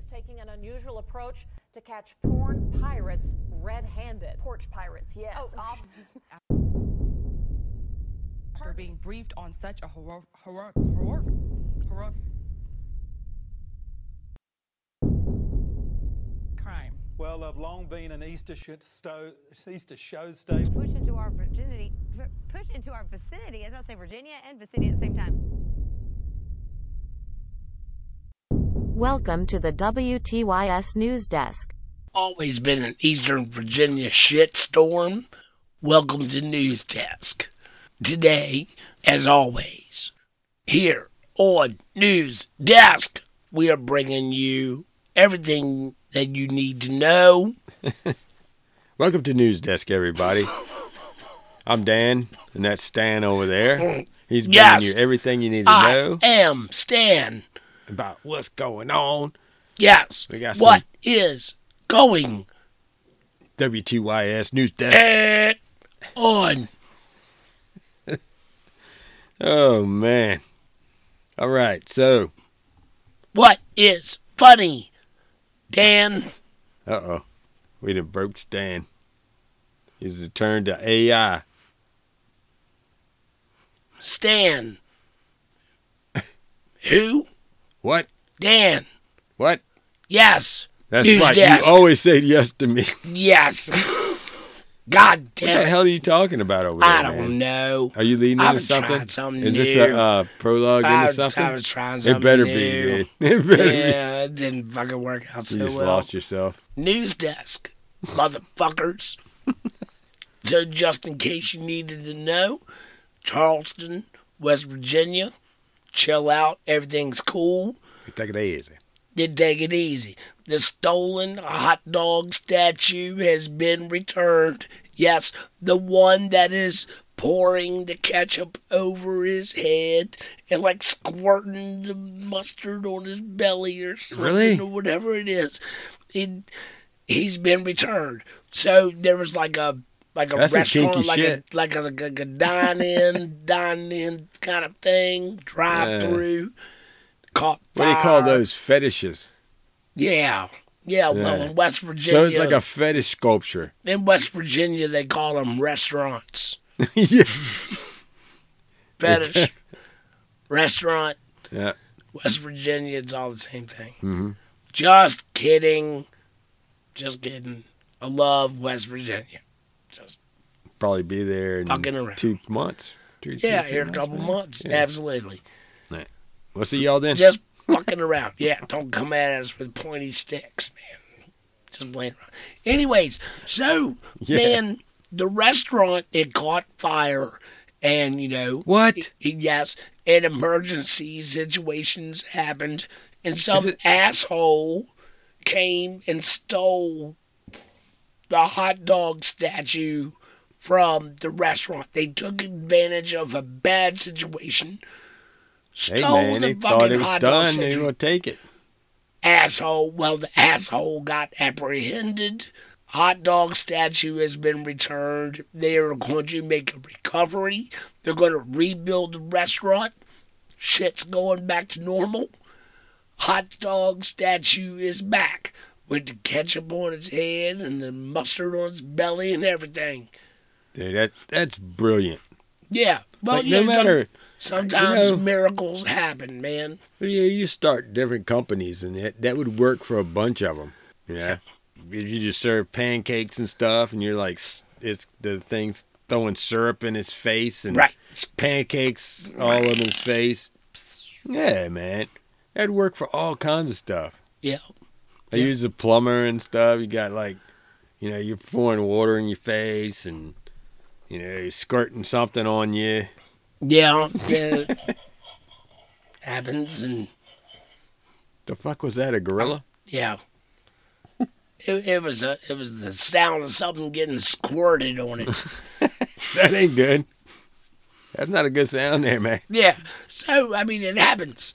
is taking an unusual approach to catch porn pirates red-handed. Porch pirates, yes. Oh. Off- After being briefed on such a horror, horror, horror, horror crime. Well, I've long been an Easter, sh- sto- Easter show stable. push into our virginity, push into our vicinity. I was about to say Virginia and vicinity at the same time. Welcome to the WTYS News Desk. always been an Eastern Virginia shitstorm. Welcome to News Desk. Today, as always, here on News Desk, we are bringing you everything that you need to know. Welcome to News Desk, everybody. I'm Dan, and that's Stan over there. He's bringing Yes. you everything you need to I know am Stan. About what's going on. Yes. We got What is going WTYS News Desk. eh, on? Oh man. All right, so What is funny? Dan. uh oh, we done broke Stan. He's returned to AI. Stan. Who? What? Dan. What? Yes. That's News right. Desk. You always say yes to me. Yes. God damn. What the it. hell are you talking about over there? I don't man? know. Are you leading into something? something Is this new. a uh, prologue I into something? I was trying something. it better new. be, dude. It better be. Yeah, it didn't fucking work out so well. You just well. lost yourself. News desk, motherfuckers. so, just in case you needed to know, Charleston, West Virginia, chill out. Everything's cool. You Take it easy. Then take it easy. The stolen hot dog statue has been returned. Yes, the one that is pouring the ketchup over his head and like squirting the mustard on his belly or something Really? or whatever it is. It, he's been returned. So there was like a like a That's restaurant, like a like a, like a dine in, dine in kind of thing, drive through. Caught What do you call those fetishes? Yeah. Yeah, well, in West Virginia, So it's like a fetish sculpture. in West Virginia, they call them restaurants. yeah. Fetish, restaurant, Yeah. West Virginia, it's all the same thing. Mhm. Just kidding. Just kidding. I love West Virginia. Just, Probably be there in Fucking around. two months. Two, two, yeah, here a couple months. Yeah. Absolutely. We'll see y'all then. Just fucking around. Yeah, don't come at us with pointy sticks, man. Just playing around. Anyways, so, Yeah. man, the restaurant, it caught fire. And, you know, What? Yes, and emergency situations happened, and some it- asshole came and stole the hot dog statue from the restaurant. They took advantage of a bad situation, Hey stole man, the they fucking thought it was hot dog done. They statue. will take it. Asshole. Well, the asshole got apprehended. Hot dog statue has been returned. They are going to make a recovery. They're going to rebuild the restaurant. Shit's going back to normal. Hot dog statue is back with the ketchup on its head and the mustard on its belly and everything. Dude, that that's brilliant. Yeah. Well, Like, yeah, no matter sometimes you know- miracles happen, man. Yeah, you start different companies, and that that would work for a bunch of them. You know, you just serve pancakes and stuff, and you're like, it's the thing's throwing syrup in its face and Right. pancakes all in his face. Yeah, man, that'd work for all kinds of stuff. Yeah. They Yeah. use a plumber and stuff. You got like, you know, you're pouring water in your face, and you know, you're squirting something on you. Yeah. yeah. happens and The fuck was that? A gorilla? Yeah. It, it was a it was the sound of something getting squirted on it. That ain't good. That's not a good sound there, man. yeah. So I mean it happens.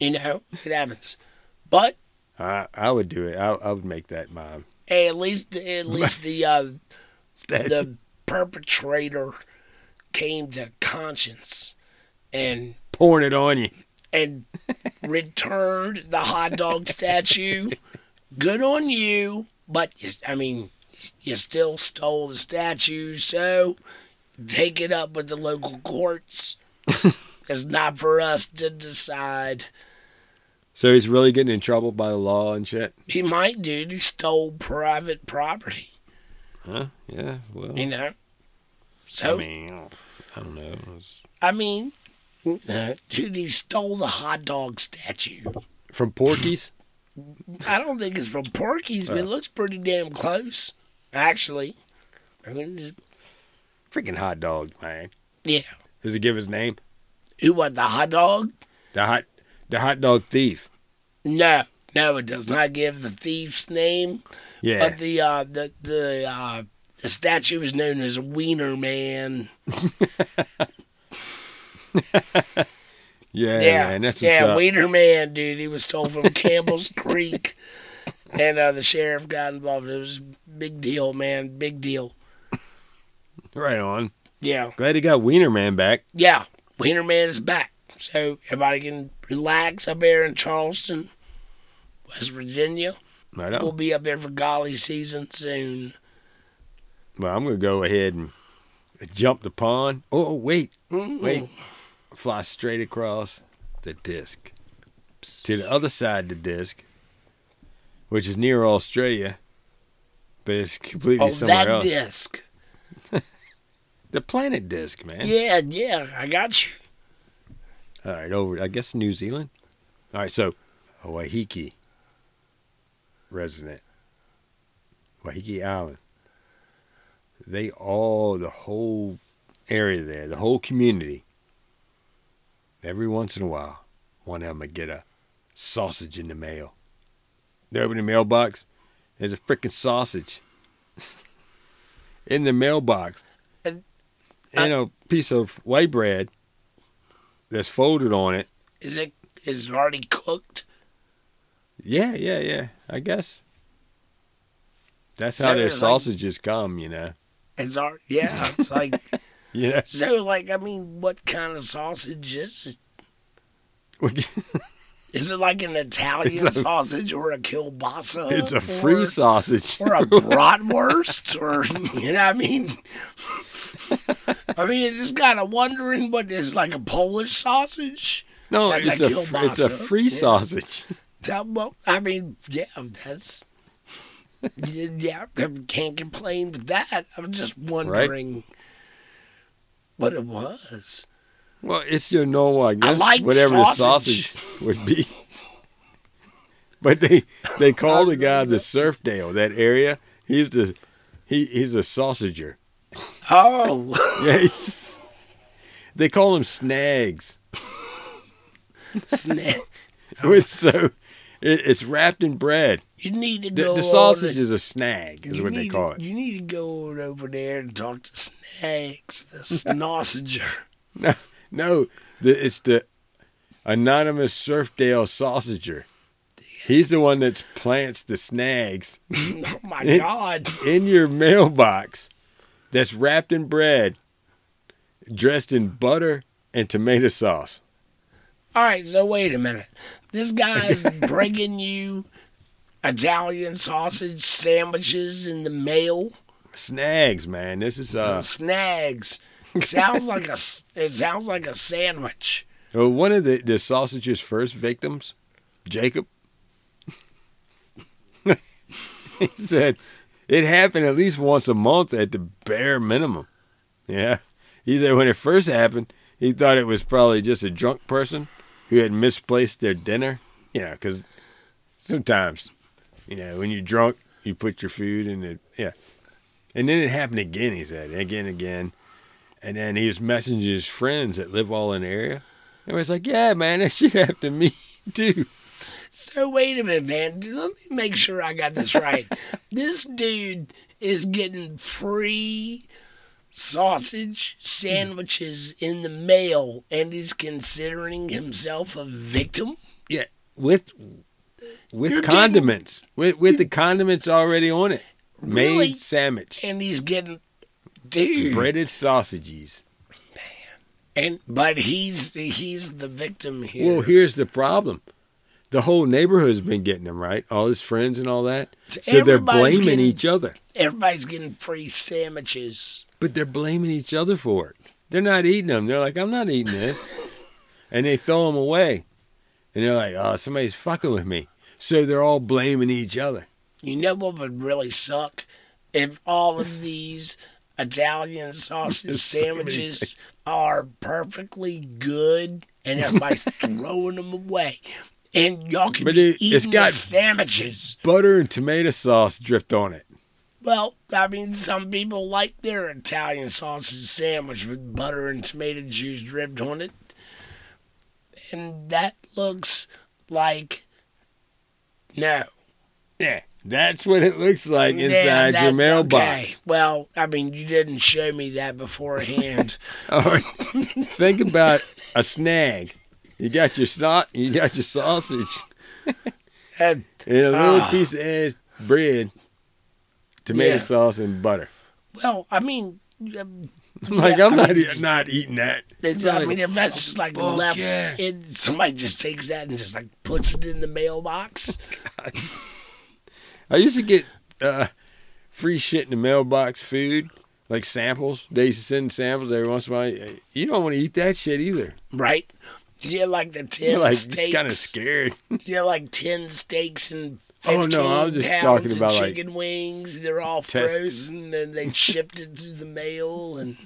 You know, it happens. But I I would do it. I I would make that my hey, at least at least the uh, the perpetrator came to conscience and pouring it on you. and returned the hot dog statue. Good on you, but you, I mean, you still stole the statue, so take it up with the local courts. it's not for us to decide. So he's really getting in trouble by the law and shit. He might, dude. He stole private property, Huh? Yeah. Well, you know. So I mean, I don't know. It's I mean, uh, dude, he stole the hot dog statue. From Porky's. I don't think it's from Porky's, but it looks pretty damn close, actually. I mean, Freaking hot dog, man. yeah. Does he give his name? Who what the hot dog? The hot, the hot dog thief. No, no, it does not give the thief's name. Yeah. But the uh, the the uh, the statue is known as Wiener Man. yeah, Yeah, man. That's yeah, up. Wiener Man, dude. He was stolen from Campbell's Creek, and uh, the sheriff got involved. It was big deal, man. Big deal. Right on. Yeah, Glad he got Wiener Man back. yeah. Wiener Man is back, so everybody can relax up there in Charleston, West Virginia. Right We'll be up there for Gauley season soon. Well, I'm gonna go ahead and jump the pond. Oh, oh wait, Mm-mm. wait. Fly straight across the disc to the other side of the disc, which is near Australia, but it's completely Oh, somewhere that else. disc. the planet disc, man. Yeah, yeah, I got you. All right, over. I guess New Zealand. All right, so a Waiheke resident, Waiheke Island. They all, the whole area there, the whole community. Every once in a while, one of them would get a sausage in the mail. They open the mailbox. There's a freaking sausage in the mailbox, And and a piece of white bread that's folded on it. Is it is it already cooked? Yeah, yeah, yeah. I guess that's So how their it's like- sausages come. You know. It's already yeah. It's like You know. so. Like I mean, what kind of sausage is it? Is it like an Italian a- sausage or a kielbasa? it's a free or, sausage. or a bratwurst, or you know, what I mean, I mean, I just kind of wondering but it's like a Polish sausage. no, That's it's a it's a free Yeah. sausage. That, well, I mean, yeah, that's yeah, I can't complain with that. I'm just wondering what it was. Well, it's your normal, I guess, like whatever the sausage. sausage would be. But they they call the guy the Surfdale that area. He's the he he's a sausager. Oh, Yeah, they call him snags. snap! Which so it, it's wrapped in bread. You need to The, go. the sausage is a snag, is what they call to, it. You need to go over there and talk to Snags, the sausager. No, no, the, it's the anonymous Surfdale sausager. He's the one that plants the snags oh my It- God! in your mailbox that's wrapped in bread, dressed in butter and tomato sauce. All right, so wait a minute. This guy's bringing you Italian sausage sandwiches in the mail. Snags, man. This is uh Snags. Sounds like a. It sounds like a sandwich. well, one of the, the sausage's first victims, Jacob. he said it happened at least once a month at the bare minimum. Yeah. He said when it first happened, he thought it was probably just a drunk person who had misplaced their dinner. You know, because sometimes, you know, when you're drunk, you put your food in the. Yeah. And then it happened again, he said, again, again. And then he was messaging his friends that live all in the area. And was like, yeah, man, that shit happened to me too. So wait a minute, man. Let me make sure I got this right. this dude is getting free sausage sandwiches in the mail, and he's considering himself a victim. Yeah, with with You're condiments, with with the condiments already on it, Really? made sandwich, and he's getting dude breaded sausages. Man. And but he's he's the victim here Well, here's the problem: the whole neighborhood's been getting them right, all his friends and all that. So they're blaming getting- each other, Everybody's getting free sandwiches. but they're blaming each other for it. They're not eating them. They're like, I'm not eating this, and they throw them away, and they're like, oh, somebody's fucking with me. So they're all blaming each other. You know what would really suck? If all of these Italian sausage sandwiches are perfectly good and everybody's throwing them away. And y'all can But be it- it's eating got- the sandwiches. Butter and tomato sauce dripped on it. Well, I mean, some people like their Italian sausage sandwich with butter and tomato juice dripped on it. And that looks like no. Yeah, that's what it looks like inside that- your mailbox. okay. Well, I mean, you didn't show me that beforehand. All right. Think about a snag. You got your snot, you got your sausage, and and a little Ah. piece of bread, tomato Yeah. sauce, and butter. well, I mean, um, like yeah, I'm I not mean, eat, not eating that. It's, I mean, if that's just like fuck left, yeah. in, somebody just takes that and just like puts it in the mailbox. I used to get uh, free shit in the mailbox food, like samples. They used to send samples every once in a while. You don't want to eat that shit either. right? You get like the 10 You're like steaks. kind of scared. You get like 10 steaks and Oh, no, I was just talking about, like, chicken wings. They're all test- frozen and they shipped it through the mail and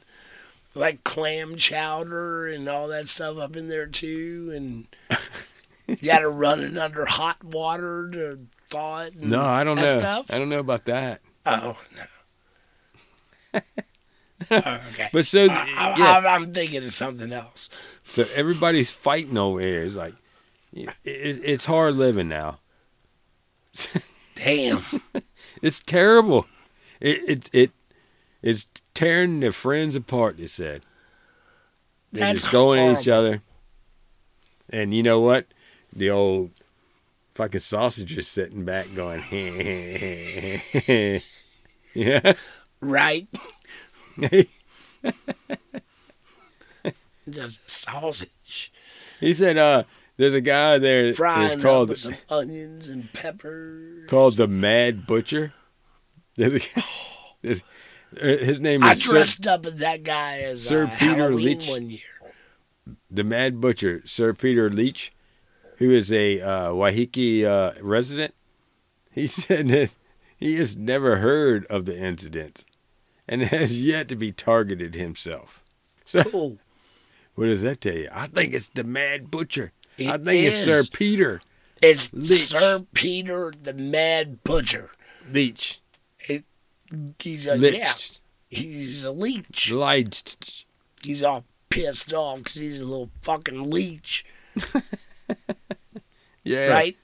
like clam chowder and all that stuff up in there too. And you got to run it under hot water to thaw it. And No, I don't know. Stuff. I don't know about that. Oh uh-huh. no. Oh, okay. But so, I, I, yeah. I'm, I'm thinking of something else. So everybody's fighting over here. It's like you it, it's hard living now. Damn. It's terrible. It it it it's tearing their friends apart. They said they're That's just going at each other. And you know what? The old fucking sausage is sitting back going, yeah. Right? Just sausage. he said, uh, there's a guy there. Frying up called some onions and peppers. called the Mad Butcher. There's a, there's, uh, his name I is Sir- up as that guy as Sir uh, Peter Halloween Leitch. one year. the Mad Butcher, Sir Peter Leitch, who is a uh, Waiheke uh, resident. He said that he has never heard of the incident and has yet to be targeted himself. So, Cool. what does that tell you? I think it's the Mad Butcher. I It think it's Sir. Peter It's Leitch. Sir Peter the Mad Butcher. Leitch. He's a Leach. yeah. He's a leech. Leach. He's all pissed off because he's a little fucking leech, Yeah. right?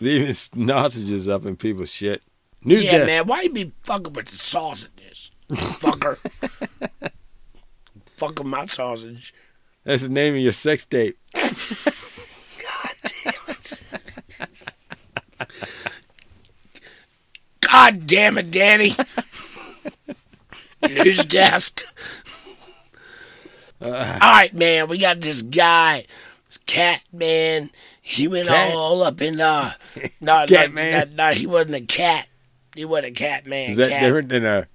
Leaving sausages up in people's shit. News Yeah, desk. man. Why you be fucking with the sausages, fucker? fucking my sausage. That's the name of your sex tape. God damn it, God damn it, Danny. News desk. Uh. All right, man. We got this guy, this cat man. He went Cat? all up in uh, no, Cat no, man? No, he wasn't a cat. He wasn't a cat man. Is that cat. different than a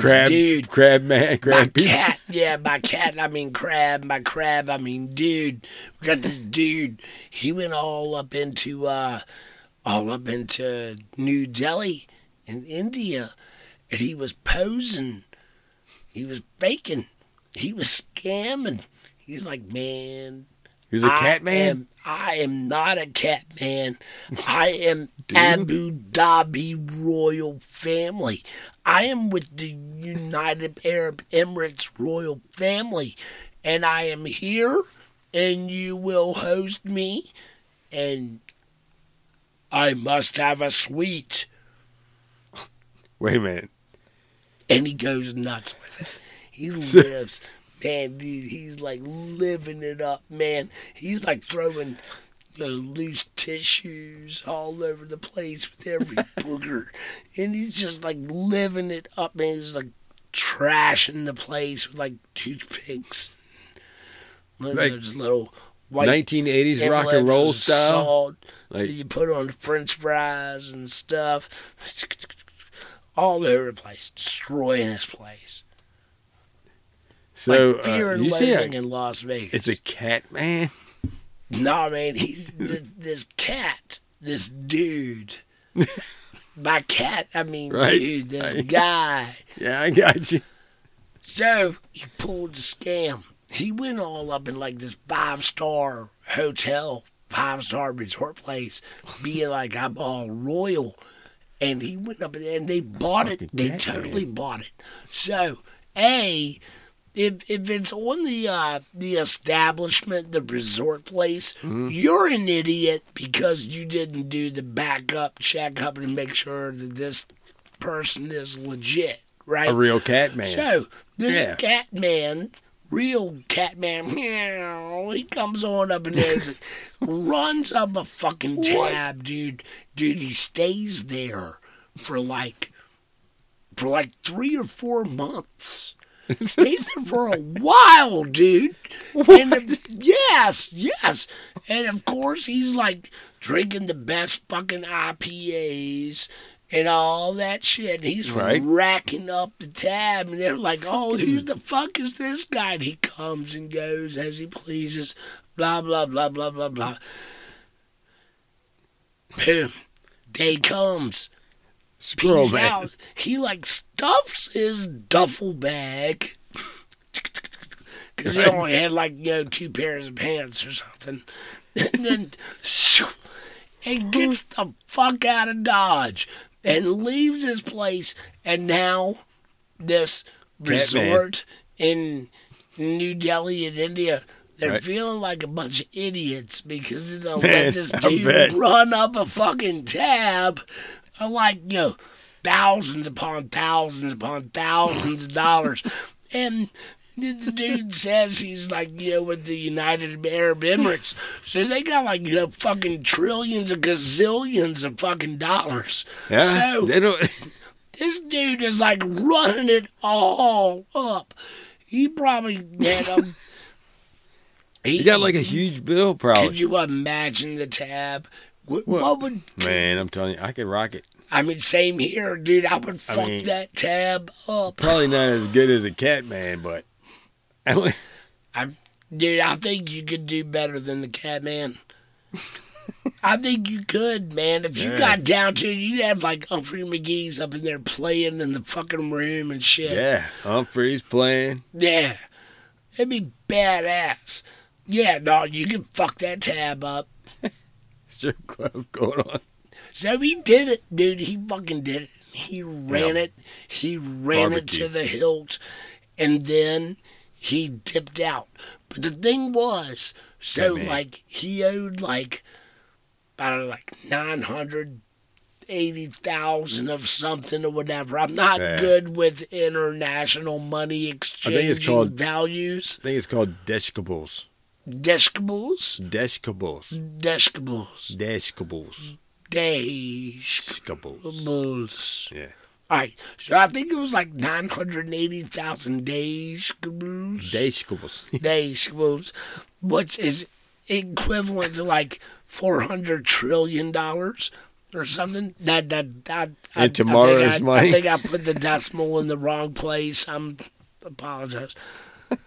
crab dude. crab man? Crab people? cat, yeah, by cat I mean crab. By crab I mean dude. We got this dude. He went all up into uh, all up into New Delhi in India, and he was posing. He was faking. He was scamming. He's like, man, He was a I cat man? Am, I am not a cat man. I am Abu Dhabi royal family. I am with the United Arab Emirates royal family. And I am here, and you will host me, and I must have a suite. Wait a minute. and he goes nuts with it. He lives, man, dude. He's like living it up, man. He's like throwing you know, loose tissues all over the place with every booger, and he's just like living it up, man. He's like trashing the place with like toothpicks, Like- little white 1980s rock and roll style. Like- you put on French fries and stuff, all over the place, destroying this place. So like fear uh, and you see, loathing a, in Las Vegas. it's a cat man. No, man, he's th- this cat, this dude. By cat, I mean Right. dude, this I- guy. Yeah, I got you. So he pulled the scam. He went all up in like this five star hotel, five star resort place, being like I'm all royal. And he went up there and they bought it. They totally bought it. So, A, if if it's on the uh, the establishment, the resort place, Mm-hmm. you're an idiot because you didn't do the backup checkup and make sure that this person is legit, right? A real cat man. So this Yeah. cat man, real cat man, meow, he comes on up and there, runs up a fucking tab, dude. Dude, he stays there for like for like three or four months. Stays there for a while, dude. And if- yes, yes. And of course, he's like drinking the best fucking IPAs and all that shit. He's Right. racking up the tab, and they're like, "Oh, who the fuck is this guy?" And he comes and goes as he pleases. Blah blah blah blah blah blah. Boom. Day comes. Squirrel man. out. He like stuffs his duffel bag because he only had like you know two pairs of pants or something, and then shoo, and gets the fuck out of Dodge and leaves his place. And now this resort in New Delhi in India. They're Right. feeling like a bunch of idiots because they don't Man, let this dude run up a fucking tab of like, you know, thousands upon thousands upon thousands of dollars. And the the dude says he's like, you know, with the United Arab Emirates. So they got like, you know, fucking trillions and gazillions of fucking dollars. Yeah, So they don't. this dude is like running it all up. He probably had a. He, You got like a huge bill, probably. Could you imagine the tab? What, What? what would Man, I'm telling you, I could rock it. I mean? Same here, dude. I would fuck mean- that tab up. Probably not as good as a cat man, but I would- Dude, I think you could do better than the cat man. I think you could, man. If you Yeah. got down to it, you'd have like Umphrey's McGee's up in there playing in the fucking room and shit. yeah, Umphrey's playing. Yeah. It'd be badass. Yeah, no, you can fuck that tab up. Strip club going on. So he did it, dude. He fucking did it. He ran Yeah. it. He ran Barbecue. it to the hilt, and then he dipped out. But the thing was, so like he owed like I don't know, like nine hundred eighty thousand of something or whatever. I'm not Yeah. good with international money exchange called- values. I think it's called Deshkables. Deshkables. deshkables, Deshkables. deshkables. Deshkables. Yeah. All right, so I think it was like 980,000 days, caboose. Deshkables. Days, caboose, which is equivalent to like 400 trillion dollars or something. That, that, that. I- tomorrow's I think I, money. I think I put the decimal in the wrong place. I'm apologize.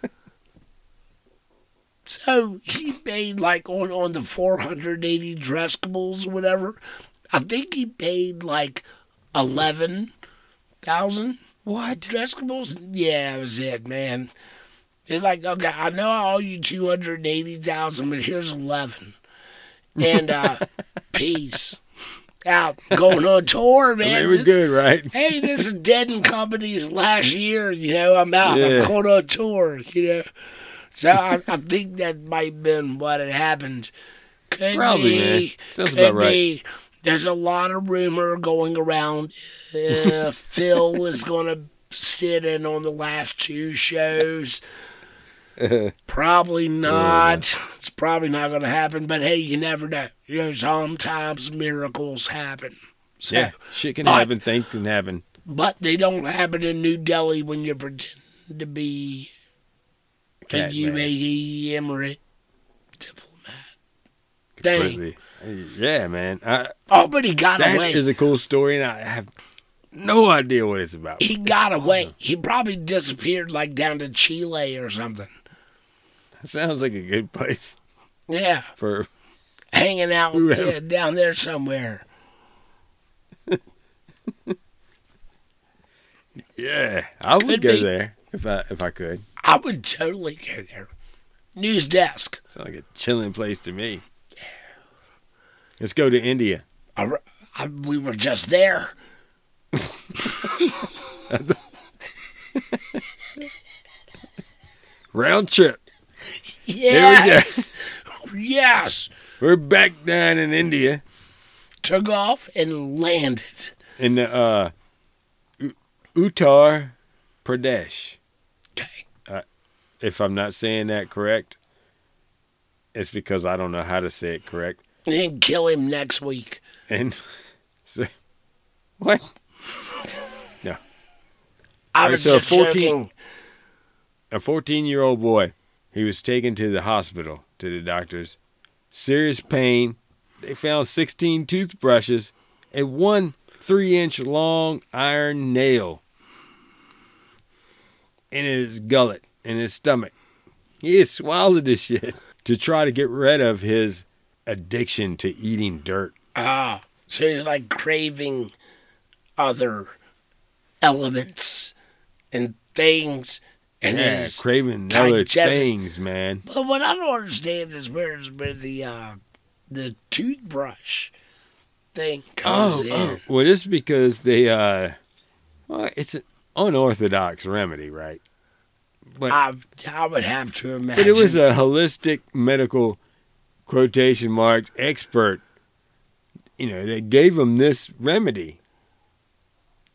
So he paid like on on the 480 Dreskables, or whatever. I think he paid like eleven thousand. What? Dreskables? Yeah, that was it, man. They're like, okay, I know I owe you two hundred eighty thousand, but here's eleven. And uh peace. Out going on tour, man. They were good, right? hey, this is Dead and Company's last year. You know, I'm out. Yeah. I'm going on tour. You know, so I, I think that might have been what had happened. Could Probably, be. man. Sounds could about right. be. There's a lot of rumor going around. Uh, Phil is going to sit in on the last two shows. Probably not. It's probably not going to happen. But hey, you never know. You know, sometimes miracles happen. So, Yeah. Shit can but- happen. Things can happen. but they don't happen in New Delhi when you pretend to be Cat man. UAE Emirate thing. Completely. Yeah, man. I, Oh, but he got that away. is a cool story, and I have no idea what it's about. he got away. He probably disappeared like down to Chile or something. Sounds like a good place Yeah, for. hanging out yeah, down there somewhere. Yeah, I would Could go be. there if I if I could. I would totally go there. News desk. Sounds like a chilling place to me. Let's go to India. I, I, we were just there. Round trip. Yes. yes. We're back down in India Took off and landed. in the uh, U- Uttar Pradesh. If I'm not saying that correct, it's because I don't know how to say it correct. And kill him next week. And so, what? No. I was so just 14 joking. A 14 year old boy. He was taken to the hospital to the doctors. Serious pain. They found 16 toothbrushes and one three inch long iron nail in his gullet, in his stomach. He had swallowed this shit to try to get rid of his addiction to eating dirt. Ah, so he's like craving other elements and things. And yeah, craving other things, man. But what I don't understand is where's where the uh, the toothbrush thing comes in. oh. Well, this is because they, uh, well, it's an unorthodox remedy, right? But, I I would have to imagine. but it was a holistic medical quotation marks expert, you know, that gave him this remedy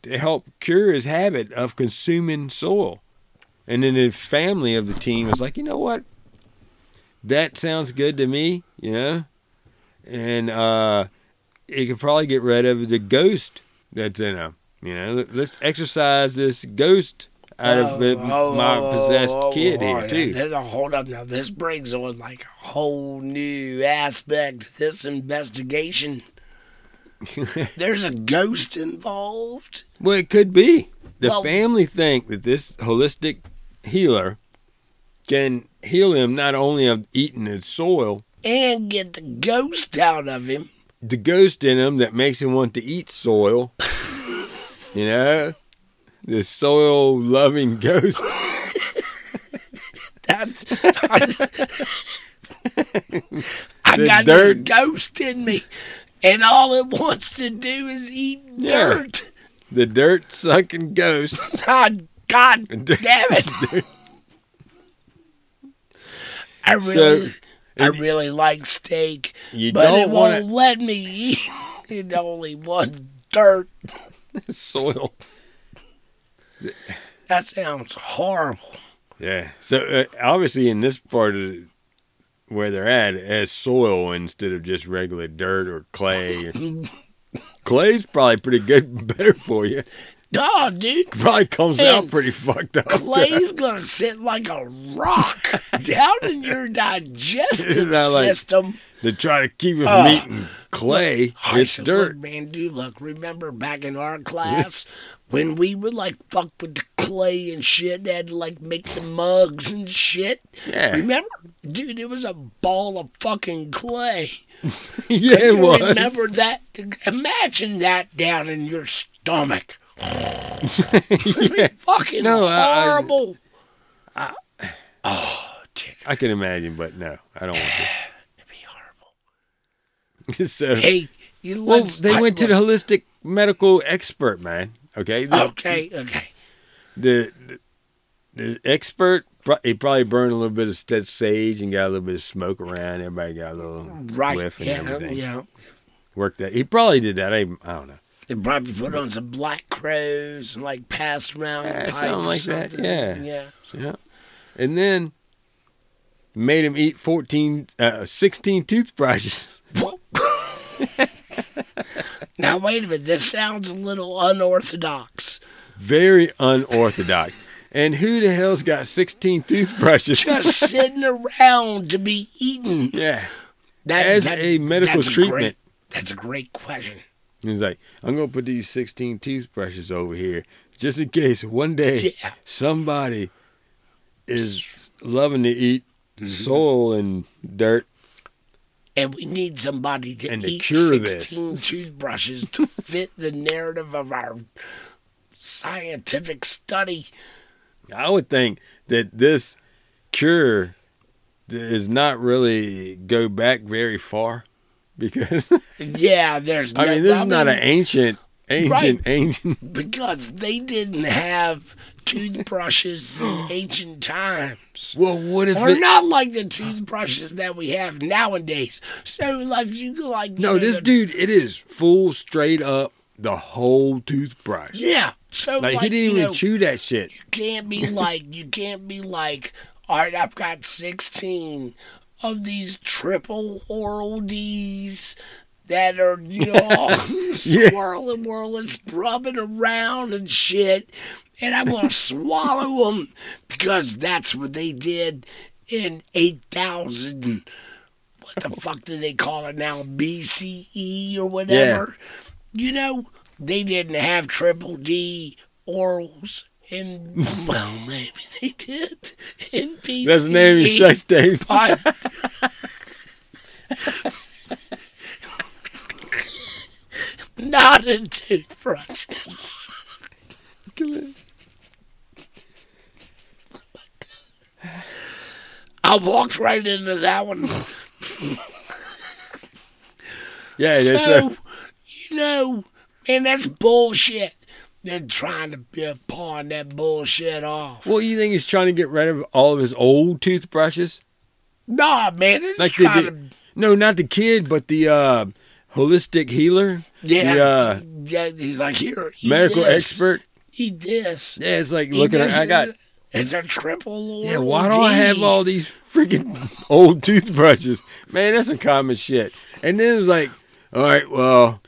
to help cure his habit of consuming soil. And then the family of the team was like, you know what? That sounds good to me, you know? And uh it could probably get rid of the ghost that's in him. You know, Let- let's exercise this ghost out of oh, it, my possessed kid here oh, too. Hold up now. This brings on like a whole new aspect to this investigation. There's a ghost involved. Well, it could be. The Well- family think that this holistic healer can heal him not only of eating his soil, And get the ghost out of him. the ghost in him that makes him want to eat soil. you know, the soil loving ghost. That's I, The got this ghost in me, and all it wants to do is eat Yeah. dirt. The dirt sucking ghost. Ah, God, God Dirt. damn it! I So, really, I really like steak, You but it don't won't want let me eat. It only wants dirt. soil. That sounds horrible. Yeah. So uh, obviously, in this part of where they're at, has soil instead of just regular dirt or clay. Clay's probably pretty good, better for you. Oh, dude, Probably comes Man, out pretty fucked up. clay's gonna sit like a rock down in your digestive like- system. To try to keep it from Oh. Ah. eating clay. I It's said, dirt. Look, man, dude, look, remember back in our class when we would like fuck with the clay and shit and had to like make the mugs and shit? Yeah. Remember? Dude, it was a ball of fucking clay. yeah, it you was. remember that? Imagine that down in your stomach. yeah, Fucking No, I- I- horrible. oh, I can imagine, but no, I don't want it'd be horrible. to. so, Hey, you well, they I- went to the holistic medical expert, man. Okay. The- Okay, okay. the the, the expert he probably burned a little bit of sage and got a little bit of smoke around. Everybody got a little Right. whiff and Yeah, everything. yeah. Worked that. He probably did that. I, I don't know. They probably put on some Black Crowes and like passed around Yeah, something like that, yeah. Yeah. Yeah. And then made him eat 14, uh, 16 toothbrushes. Now wait a minute. This sounds a little unorthodox. Very unorthodox. And who the hell's got 16 toothbrushes? Just sitting around to be eaten. yeah. That- as that- a medical that's treatment. great- that's a great question. He's like, I'm gonna put these 16 toothbrushes over here just in case one day Yeah. somebody is loving to eat Mm-hmm. soil and dirt. And we need somebody to And to eat cure this. 16 toothbrushes to fit the narrative of our scientific study. I would think that this cure does not really go back very far because Yeah, there's. I mean this is not an ancient, ancient, Right. ancient. because they didn't have toothbrushes in ancient times. Well, what if Or it? not like the toothbrushes that we have nowadays. So like you go like No, this the- dude, it is full straight up the whole toothbrush. Yeah. So Like, like, he didn't even know, chew that shit. You can't be like you can't be like all right i've got 16 of these triple oral d's that are you know all Yeah. swirling whirling scrubbing around and shit and i'm gonna swallow them because that's what they did in 8000 what the fuck do they call it now bce or whatever you know they didn't have triple d orals in well maybe they did in BCE. That's the name of your sex tape. Not in toothbrushes. I walked right into that one. Yeah, So, uh, you know, man, that's bullshit. They're trying to pawn that bullshit off. Well, you think he's trying to get rid of all of his old toothbrushes? Nah, man, they're Like trying did. No, not the kid, but the uh, holistic healer. Yeah, the uh, yeah. He's like, here, medical this. expert. Eat this. Yeah, it's like Eat looking at. I got. It's a triple. Yeah, why do I have all these freaking old toothbrushes? Man, that's some common shit. And then it was like, all right, well,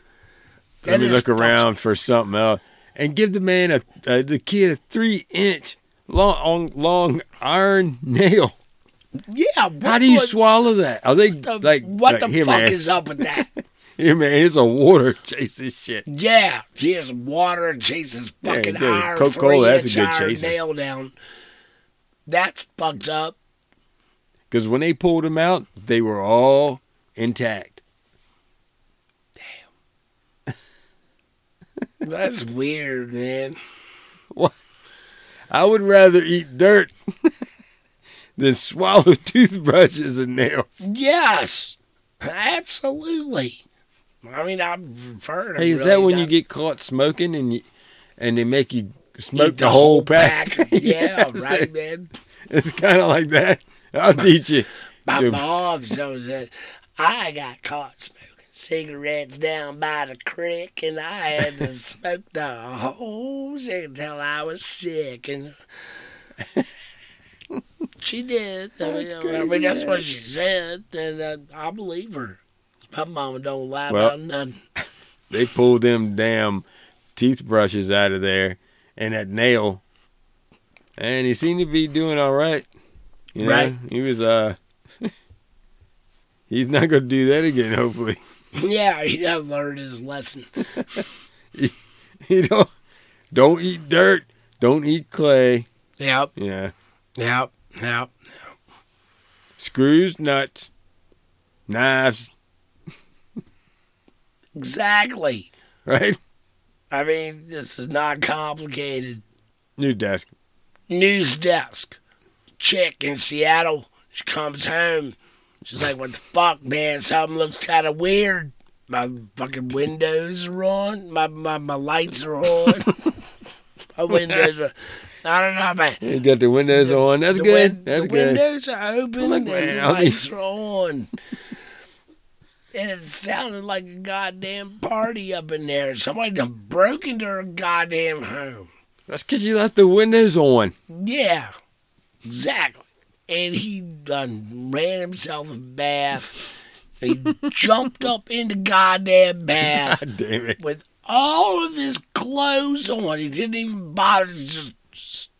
That let me look around for something else, and give the man a, uh, the kid a three inch long long iron nail. Yeah. How do you what swallow that? Are they the, like what like, the fuck man, is up with that? Here, man, here's a water chase this shit. yeah, here's water chases Yeah, fucking dude, iron. Coca-Cola, that's a good chaser. Nail down. That's fucked up. Because when they pulled them out, they were all intact. Damn. that's weird, man. What? I would rather eat dirt than swallow toothbrushes and nails. Yes, absolutely. I mean, I prefer to. Hey, is really that when you get caught smoking and you and they make you smoke eat the, whole pack? Yeah, It's right, man. It's kind of like that. I'll teach you. My Dude. mom so said I got caught smoking cigarettes down by the creek, and I had to smoke the whole cigarette until I was sick. And she did. I mean, I mean, that's what she said, and uh, I believe her. My mama don't lie Well- about nothing. They pulled them damn teeth brushes out of there and that nail, and he seemed to be doing all right. You know, Right. he was uh. He's not gonna do that again. Hopefully, Yeah, he learned his lesson. you don't don't eat dirt. Don't eat clay. Yep, Yeah, yep, yep. screws, nuts, knives. Exactly. Right. I mean, this is not complicated. New desk. news desk. Chick in Seattle. She comes home. She's like, "What the fuck, man? Something looks kind of weird. My fucking windows are on. My my, my lights are on. my windows are. I don't know, man. You got the windows on. That's the good. win- That's the good. windows are open Like, and the lights are on." And it sounded like a goddamn party up in there. Somebody done broke into her goddamn home. That's because you left the windows on. Yeah, exactly. And he done ran himself a bath. He jumped up in the goddamn bath God damn it. with all of his clothes on. He didn't even bother to just, just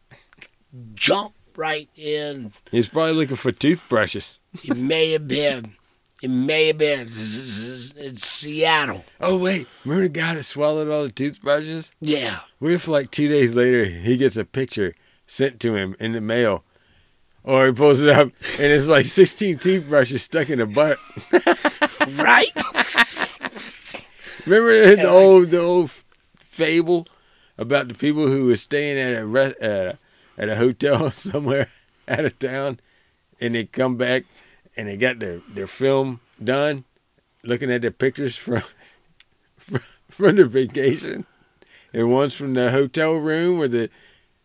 jump right in. He's probably looking for toothbrushes. He may have been. It may have been. It's, it's Seattle. Oh wait, remember the guy that swallowed all the toothbrushes? Yeah. What if like two days later he gets a picture sent to him in the mail, or he pulls it up and it's like 16 toothbrushes stuck in a butt? Right? Remember the old the old fable about the people who were staying at a at a, at a hotel somewhere out of town, and they come back and they got their, their film done, looking at their pictures from from their vacation, and one's from the hotel room where the,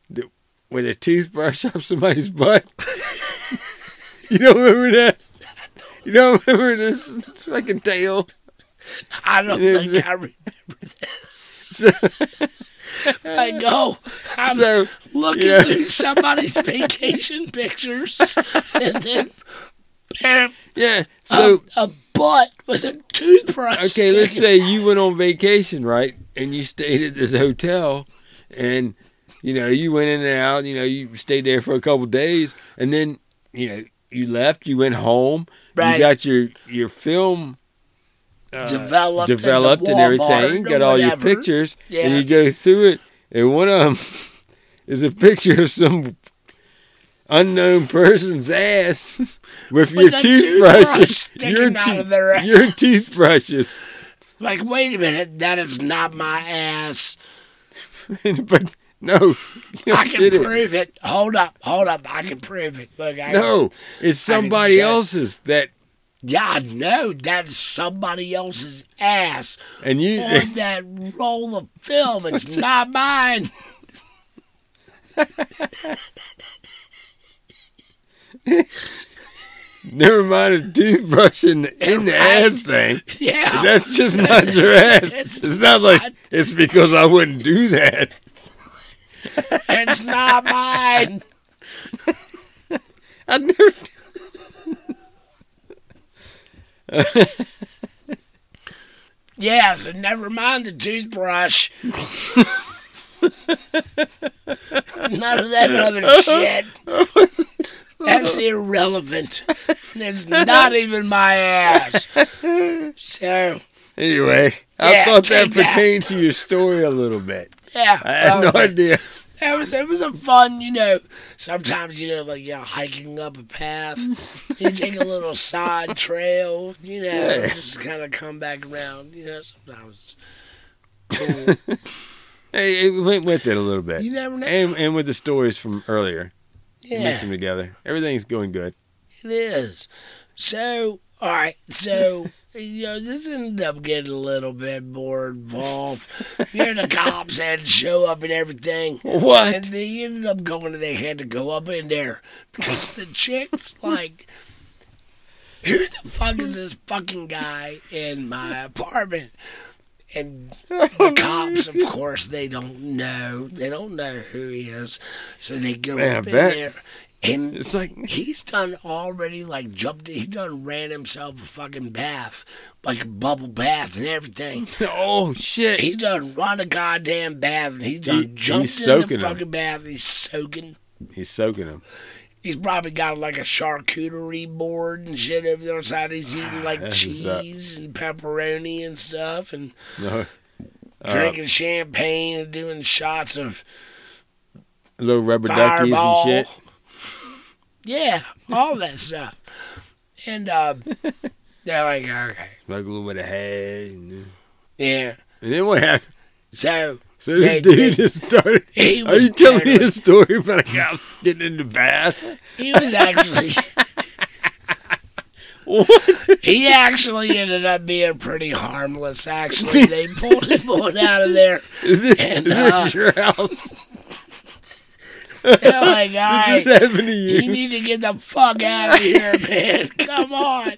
the where the toothbrush up somebody's butt. you don't remember that? You don't remember this fucking tale? I don't think I remember So, I go. I'm so looking yeah. through somebody's vacation pictures, and then yeah, so a, a butt with a toothbrush. Okay, let's say you went on vacation, right? And you stayed at this hotel and you know, you went in and out, you know, you stayed there for a couple days and then, you know, you left, you went home, Right. you got your your film uh, Developed developed and everything, Walmart got or all your pictures Yeah. and you go through it and one of them is a picture of some unknown person's ass with, your a toothbrushes, toothbrush sticking your, out of their ass. your toothbrushes. Like, wait a minute, that is not my ass. but no, I can get it. prove it. Hold up, hold up, I can prove it. Look, I No, it's somebody else's that, Yeah, I know that's somebody else's ass and you. on that roll of film. It's not mine. Never mind a toothbrush in, in the ass thing. Yeah, That's just not your ass. It's It's not like not. it's because I wouldn't do that. it's not mine. I never. Yeah, so never mind the toothbrush. None of that other shit. That's irrelevant. That's not even my ass. So, Anyway, I thought that take that. pertained to your story a little bit. yeah. I had no idea. It was it was a fun, you know. Sometimes you know, like you're hiking up a path, you take a little side trail, you know, Yeah. just kind of come back around. You know, sometimes cool. Hey, it went with it a little bit. you never know. And, and with the stories from earlier, yeah, mix them together. Everything's going good. it is. So, all right, so. You know, this ended up getting a little bit more involved. Here the cops had to show up and everything. What? And they ended up going, they had to go up in there because the chick's like, who the fuck is this fucking guy in my apartment? And the cops, of course, they don't know. They don't know who he is. So they go Man, up in there. And It's like he's done already, like, jumped, he done ran himself a fucking bath, like a bubble bath and everything. oh shit. He done run a goddamn bath and he's done He- jumped in the fucking bath. He's soaking. He's soaking them. He's probably got like a charcuterie board and shit over there side. He's eating like That's cheese and pepperoni and stuff and No, Uh, drinking champagne and doing shots of little rubber duckies and shit. Yeah, all that stuff. And uh, they're like, okay, Like a little bit of hay. And, yeah. and then what happened? So So this They- dude they- just started. he Are you telling me totally- a story about a guy getting in the bath? he was actually What? he actually ended up being pretty harmless. Actually, they pulled him on out of there. Is this, And, is uh, this your house? oh my god! all Did right, this happen to you you? need to get the fuck out of here, man. Come on.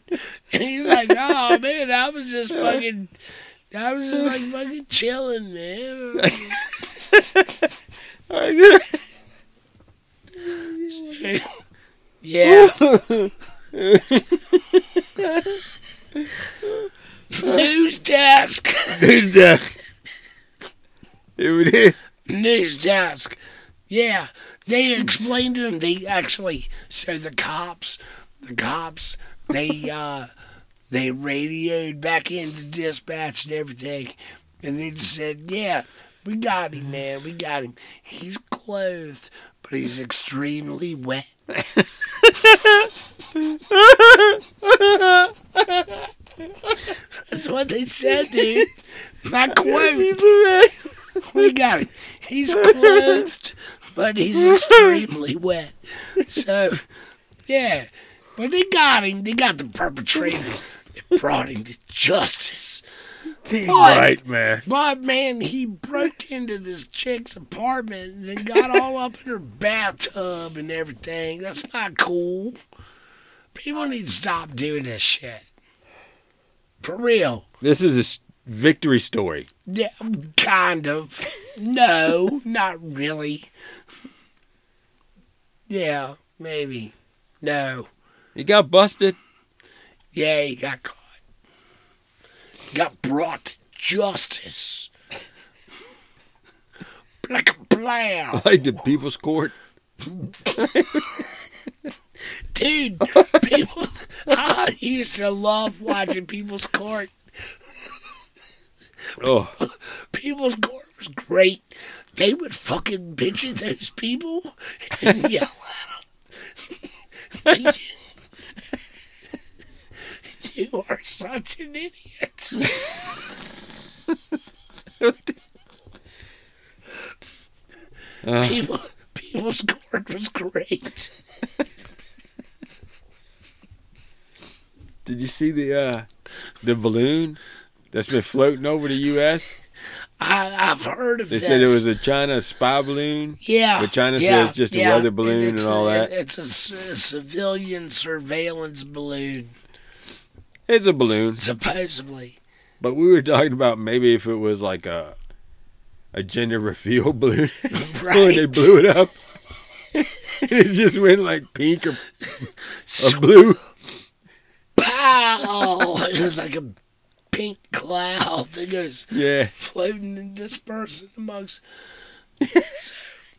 And he's like, oh man, I was just fucking, I was just like fucking chilling, man. yeah. News desk. Who's that? It would hit. News desk. Yeah, they explained to him. They actually, so the cops, the cops, they uh, They radioed back into dispatch and everything, and they just said, "Yeah, we got him, man. We got him. He's clothed, but he's extremely wet." That's what they said, dude. My quote. We got him. He's clothed, but he's extremely wet. So, yeah. But they got him. They got the perpetrator. Brought him to justice. But, Right, man. but man, he broke into this chick's apartment and then got all up in her bathtub and everything. That's not cool. People need to stop doing this shit. For real. This is a s- victory story. Yeah, kind of. No, not really. Yeah, maybe. No. He got busted. Yeah, he got caught. Got brought to justice. Like a blam. Like the people's court. Dude, people, I used to love watching People's Court. Oh, People's Court was great. They would fucking bitch at those people and yell at them. You are such an idiot. Uh. People, People's Court was great. did you see the uh, the balloon that's been floating over the U.S.? I, I've heard of it. They this. said it was a China spy balloon. Yeah. But China yeah, says it's just a weather balloon It's and all a- that. It's a, a civilian surveillance balloon, It's a balloon. supposedly. But we were talking about maybe if it was like a a gender reveal balloon when they blew it up. it just went like pink or, or blue. Pow! it was like a pink cloud that goes Yeah, floating and dispersing amongst.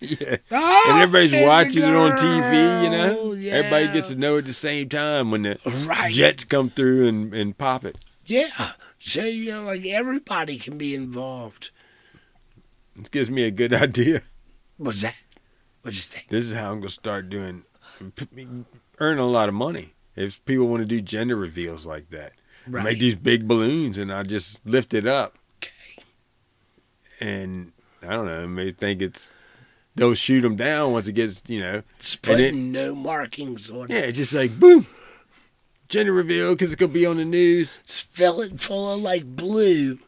Yeah. Oh, And everybody's watching it on TV, you know? Yeah. Everybody gets to know at the same time when the Right. jets come through and, and pop it. Yeah. So, you know, like everybody can be involved. This gives me a good idea. What's that? What'd you think? This is how I'm going to start doing, earn a lot of money. If people want to do gender reveals like that, Right. make these big balloons and I just lift it up. Okay. And I don't know, may think it's, they'll shoot them down once it gets, you know, Just putting no markings on yeah, it. Yeah, just like boom, gender reveal because it's going to be on the news. Just fill it full of like blue.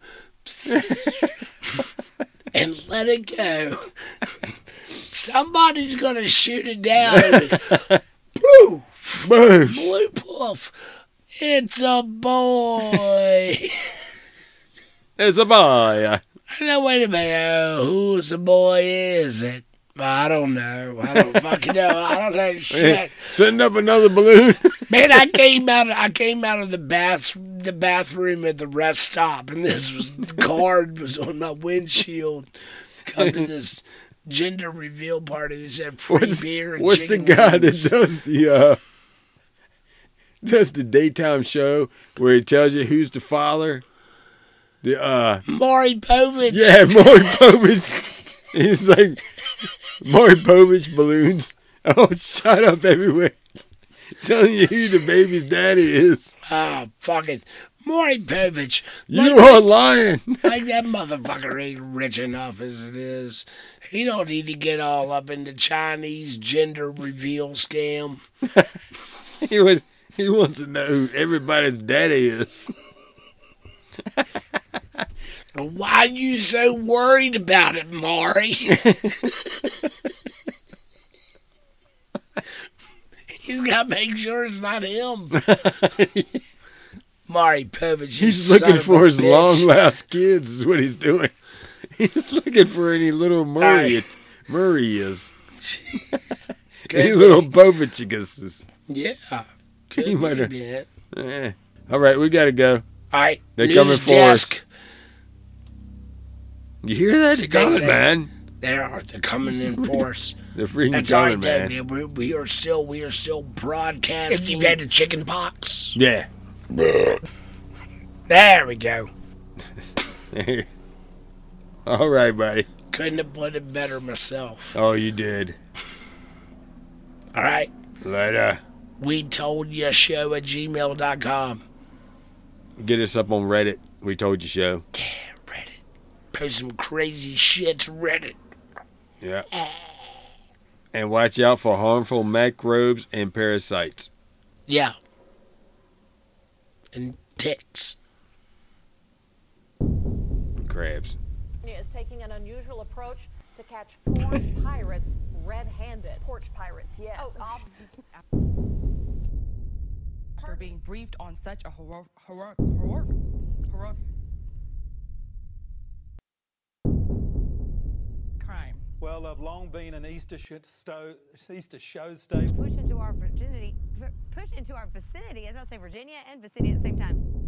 and let it go. Somebody's gonna shoot it down. blue, Boom. blue puff. It's a boy. It's a boy. now wait a minute. Who's the boy? Is it? I don't know. I don't fucking know. I don't know shit. Send up another balloon. Man, I came out. I came out of the bath, the bathroom at the rest stop, and this was card was on my windshield. Come to this gender reveal party. They said free What's, beer and what's the guy that does the uh does the daytime show where he tells you who's the father? The uh Maury Povich. yeah, Maury Povich. He's like Maury Povich balloons. Oh, shut up everywhere. Telling you who the baby's daddy is. Ah, oh, fucking Maury Povich. You are lying. Like that motherfucker ain't rich enough as it is. He don't need to get all up in the Chinese gender reveal scam. He was he wants to know who everybody's daddy is. Why you so worried about it, Maury? He's got to make sure it's not him. Maury Povich. He's looking for his bitch. long lost kids, is what he's doing. He's looking for any little Murray. Murray is. any little Bovichigas. Yeah. He Could might have-. Eh. All right, we got to go. All right. They're news coming for desk. You hear that? They're coming, say- man. They are. They're coming in force. They're freaking That's coming, right, man. man. We, we are still we are still broadcasting. If you've had the chicken pox, Yeah. There we go. All right, buddy. Couldn't have put it better myself. Oh, you did. All right. Later. We told you show at gmail.com. Get us up on Reddit. We told you show. Yeah, Reddit. Post some crazy shits, Reddit. Yeah. Ah. And watch out for harmful microbes and parasites. Yeah. And ticks. Crabs. is taking an unusual approach to catch porn pirates red-handed. Porch pirates, yes. Oh, Off- being briefed on such a horror, horror, horror, horror crime. Well, I've long been an Easter, shit sto- Easter show staple. Push into our virginity, push into our vicinity. I was about to say Virginia and vicinity at the same time.